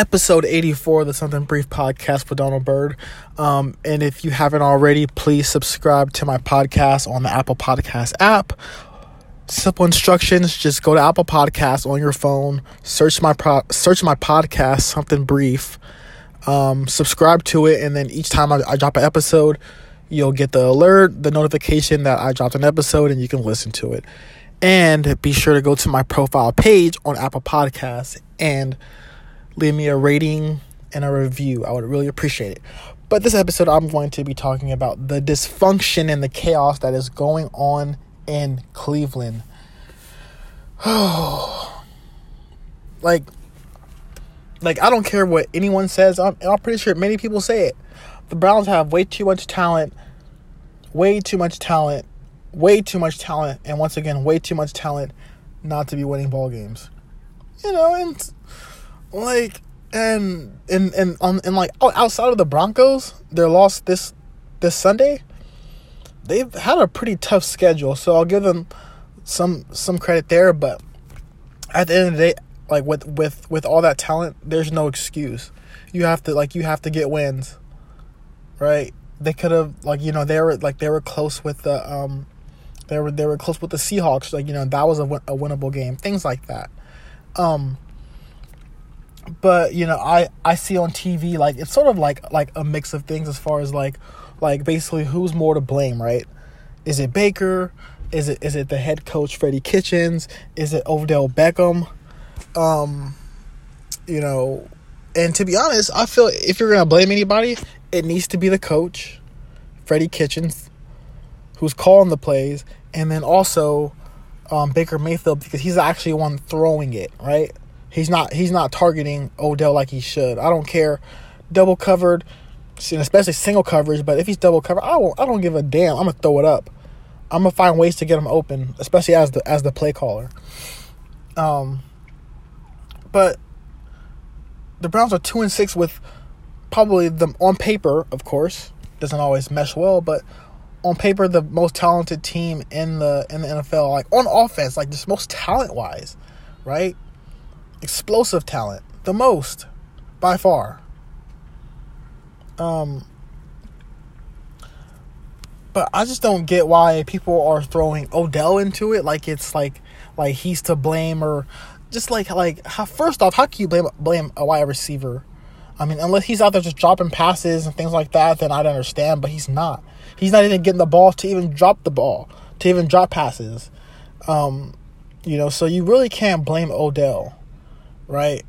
episode 84 of the Something Brief podcast with Donald Bird. Um, and if you haven't already, please subscribe to my podcast on the Apple Podcast app. Simple instructions: just go to Apple Podcasts on your phone, search my pro- search my podcast, Something Brief, um, subscribe to it, and then each time I, I drop an episode, you'll get the alert, the notification that I dropped an episode, and you can listen to it. And be sure to go to my profile page on Apple Podcasts and leave me a rating and a review. I would really appreciate it. But this episode, I'm going to be talking about the dysfunction and the chaos that is going on in Cleveland. like, like I don't care what anyone says. I'm, I'm pretty sure many people say it. The Browns have way too much talent, way too much talent, way too much talent, and once again, way too much talent not to be winning ball games. You know, and like and and and on and like oh, outside of the Broncos, their loss this this Sunday, they've had a pretty tough schedule. So I'll give them some some credit there, but at the end of the day, like with with with all that talent, there's no excuse. You have to like you have to get wins. Right? They could have like you know they were like they were close with the um they were they were close with the Seahawks like you know that was a, win- a winnable game. Things like that. Um but you know i i see on tv like it's sort of like like a mix of things as far as like like basically who's more to blame right? Is it baker? Is it is it the head coach freddie kitchens? Is it odell beckham? Um you know and to be honest i feel if you're gonna blame anybody it needs to be the coach freddie kitchens who's calling the plays and then also um, baker mayfield because he's actually one throwing it right He's not he's not targeting Odell like he should. I don't care. Double covered, especially single coverage, but if he's double covered, I don't I don't give a damn. I'm gonna throw it up. I'm gonna find ways to get him open, especially as the as the play caller. Um but the Browns are 2 and 6 with probably the on paper, of course, doesn't always mesh well, but on paper the most talented team in the in the NFL like on offense, like just most talent-wise, right? Explosive talent, the most by far. Um, but I just don't get why people are throwing Odell into it like it's like like he's to blame or just like like how, first off, how can you blame blame a wide receiver? I mean, unless he's out there just dropping passes and things like that, then I'd understand. But he's not. He's not even getting the ball to even drop the ball to even drop passes. Um, you know, so you really can't blame Odell right?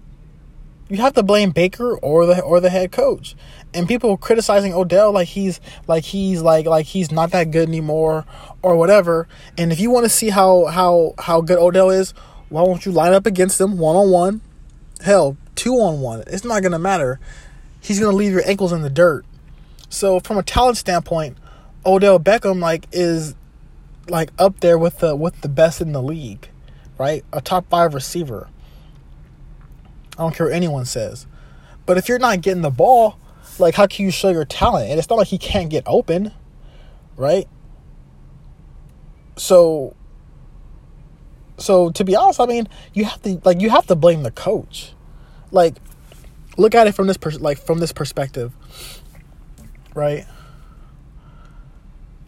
You have to blame Baker or the or the head coach. And people criticizing Odell like he's like he's like like he's not that good anymore or whatever. And if you want to see how how how good Odell is, why won't you line up against him one on one? Hell, two on one. It's not gonna matter. He's gonna leave your ankles in the dirt. So from a talent standpoint, Odell Beckham like is like up there with the with the best in the league, right? A top five receiver. I don't care what anyone says. But if you're not getting the ball, like how can you show your talent? And it's not like he can't get open, right? So so to be honest, I mean, you have to like you have to blame the coach. Like look at it from this pers- like from this perspective. Right?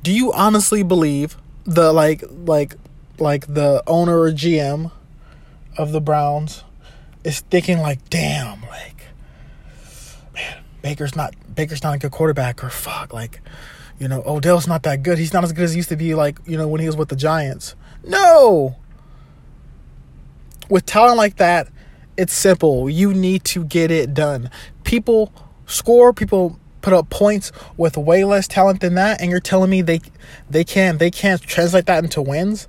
Do you honestly believe the like like like the owner or GM of the Browns is thinking like, damn, like, man, Baker's not Baker's not a good quarterback, or fuck, like, you know, Odell's not that good. He's not as good as he used to be, like, you know, when he was with the Giants. No. With talent like that, it's simple. You need to get it done. People score, people put up points with way less talent than that, and you're telling me they they can't they can't translate that into wins.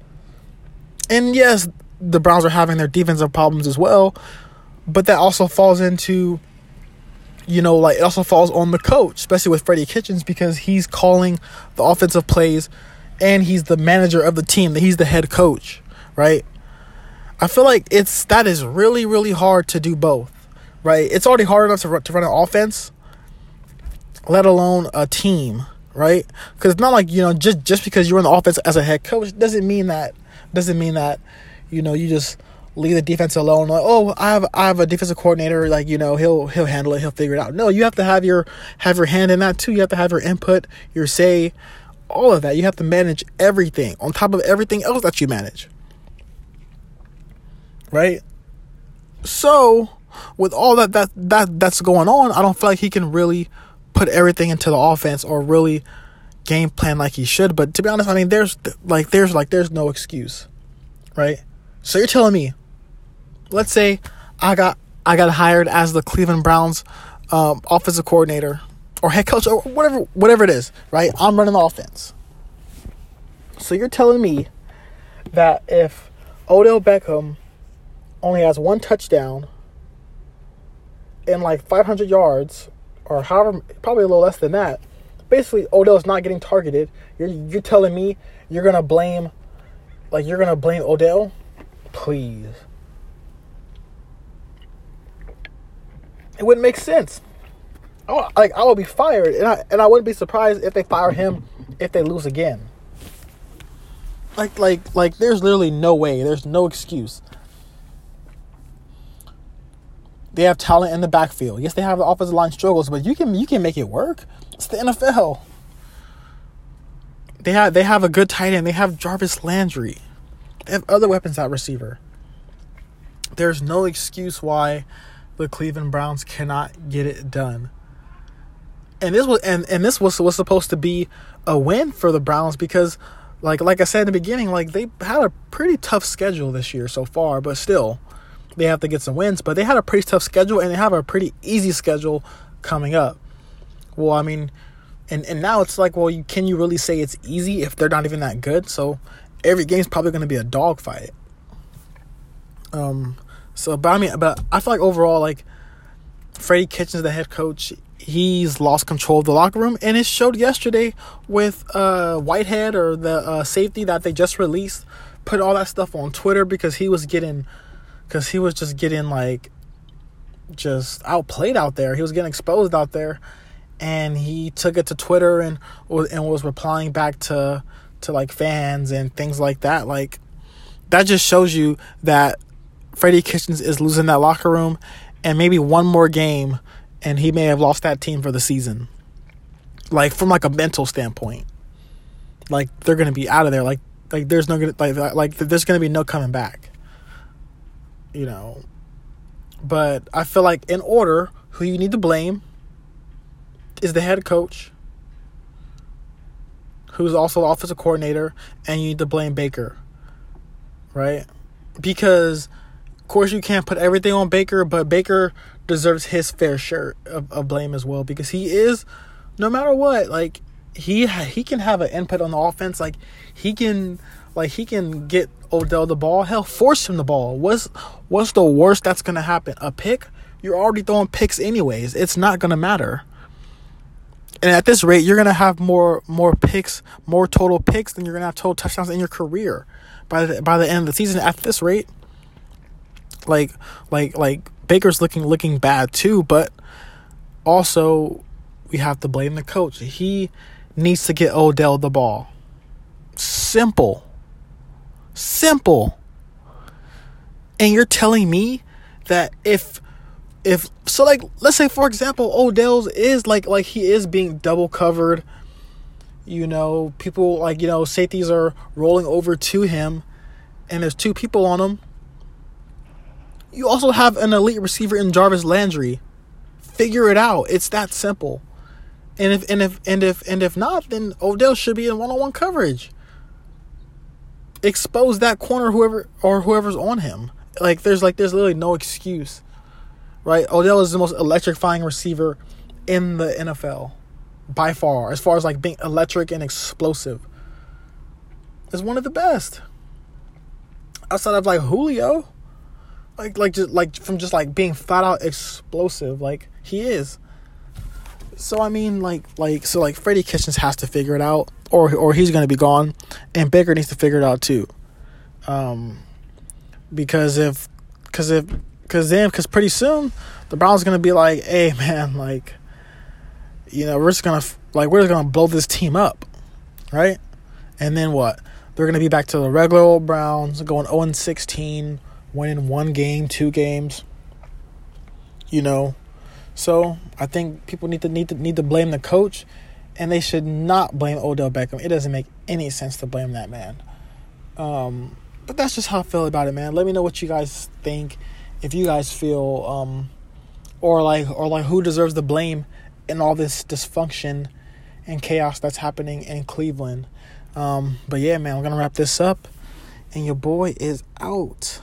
And yes, the Browns are having their defensive problems as well, but that also falls into you know like it also falls on the coach especially with freddie kitchens because he's calling the offensive plays and he's the manager of the team he's the head coach right? I feel like it's that is really really hard to do both right? It's already hard enough to run, to run an offense let alone a team right? Because it's not like you know just just because you're in the offense as a head coach doesn't mean that doesn't mean that you know you just leave the defense alone. Like, oh, I have I have a defensive coordinator. Like you know, he'll he'll handle it. He'll figure it out. No, you have to have your have your hand in that too. You have to have your input, your say, all of that. You have to manage everything on top of everything else that you manage. Right. So, with all that that that that's going on, I don't feel like he can really put everything into the offense or really game plan like he should. But to be honest, I mean, there's like there's like there's no excuse, right? So you're telling me, let's say I got I got hired as the Cleveland Browns um, offensive coordinator or head coach or whatever whatever it is, right? I'm running the offense. So you're telling me that if Odell Beckham only has one touchdown and like 500 yards or however probably a little less than that basically Odell's not getting targeted. You're you're telling me you're gonna blame like you're gonna blame Odell? Please. It wouldn't make sense. I, like I would be fired, and I and I wouldn't be surprised if they fire him if they lose again. Like like like there's literally no way. There's no excuse. They have talent in the backfield. Yes, they have the offensive line struggles, but you can you can make it work. It's the NFL. They have they have a good tight end. They have Jarvis Landry. They have other weapons at receiver. There's no excuse why the Cleveland Browns cannot get it done. And this was and, and this was was supposed to be a win for the Browns because like like I said in the beginning, like they had a pretty tough schedule this year so far, but still they have to get some wins. But they had a pretty tough schedule and they have a pretty easy schedule coming up. Well, I mean, and and now it's like, well, you can you really say it's easy if they're not even that good? So every game's probably going to be a dogfight. Um, so but I mean, but I feel like overall, like Freddie Kitchens, the head coach, he's lost control of the locker room, and it showed yesterday with uh Whitehead or the uh, safety that they just released. Put all that stuff on Twitter because he was getting, because he was just getting like, just outplayed out there. He was getting exposed out there and he took it to Twitter and and was replying back to to like fans and things like that. Like that just shows you that Freddie Kitchens is losing that locker room, and maybe one more game, and he may have lost that team for the season. Like from like a mental standpoint, like they're gonna be out of there. Like like there's no like like there's gonna be no coming back. You know, but I feel like in order, who you need to blame is the head coach, who's also the offensive coordinator, and you need to blame Baker, right? Because, of course, you can't put everything on Baker, but Baker deserves his fair share of, of blame as well because he is, no matter what, like he he can have an input on the offense. Like he can like he can get Odell the ball. Hell, force him the ball. What's what's the worst that's gonna happen? A pick? You're already throwing picks anyways. It's not gonna matter and at this rate, you're gonna have more more picks, more total picks than you're gonna have total touchdowns in your career by the by the end of the season. At this rate, like like like Baker's looking looking bad too, but also we have to blame the coach. He needs to get Odell the ball. Simple. Simple. And you're telling me that if if so like let's say for example Odell's is like like he is being double covered you know people like you know safeties are rolling over to him and there's two people on him you also have an elite receiver in Jarvis Landry figure it out it's that simple and if and if and if and if not then Odell should be in one-on-one coverage expose that corner whoever or whoever's on him like there's like there's literally no excuse right? Odell is the most electrifying receiver in the NFL by far, as far as like being electric and explosive. Is one of the best. Outside of like Julio, like like just like from just like being flat out explosive, like he is. So I mean, like like so like Freddie Kitchens has to figure it out, or or he's gonna be gone, and Baker needs to figure it out too. Um, because if because if Cause then, cause pretty soon the Browns gonna be like, "Hey, man, like, you know, we're just gonna like we're just gonna blow this team up, right?" And then what? They're gonna be back to the regular old Browns, going 0 16, winning one game, two games. You know, so I think people need to need to need to blame the coach, and they should not blame Odell Beckham. It doesn't make any sense to blame that man. Um, but that's just how I feel about it, man. Let me know what you guys think. If you guys feel, um, or like, or like, who deserves the blame in all this dysfunction and chaos that's happening in Cleveland. Um, but yeah, man, I'm gonna wrap this up, and your boy is out.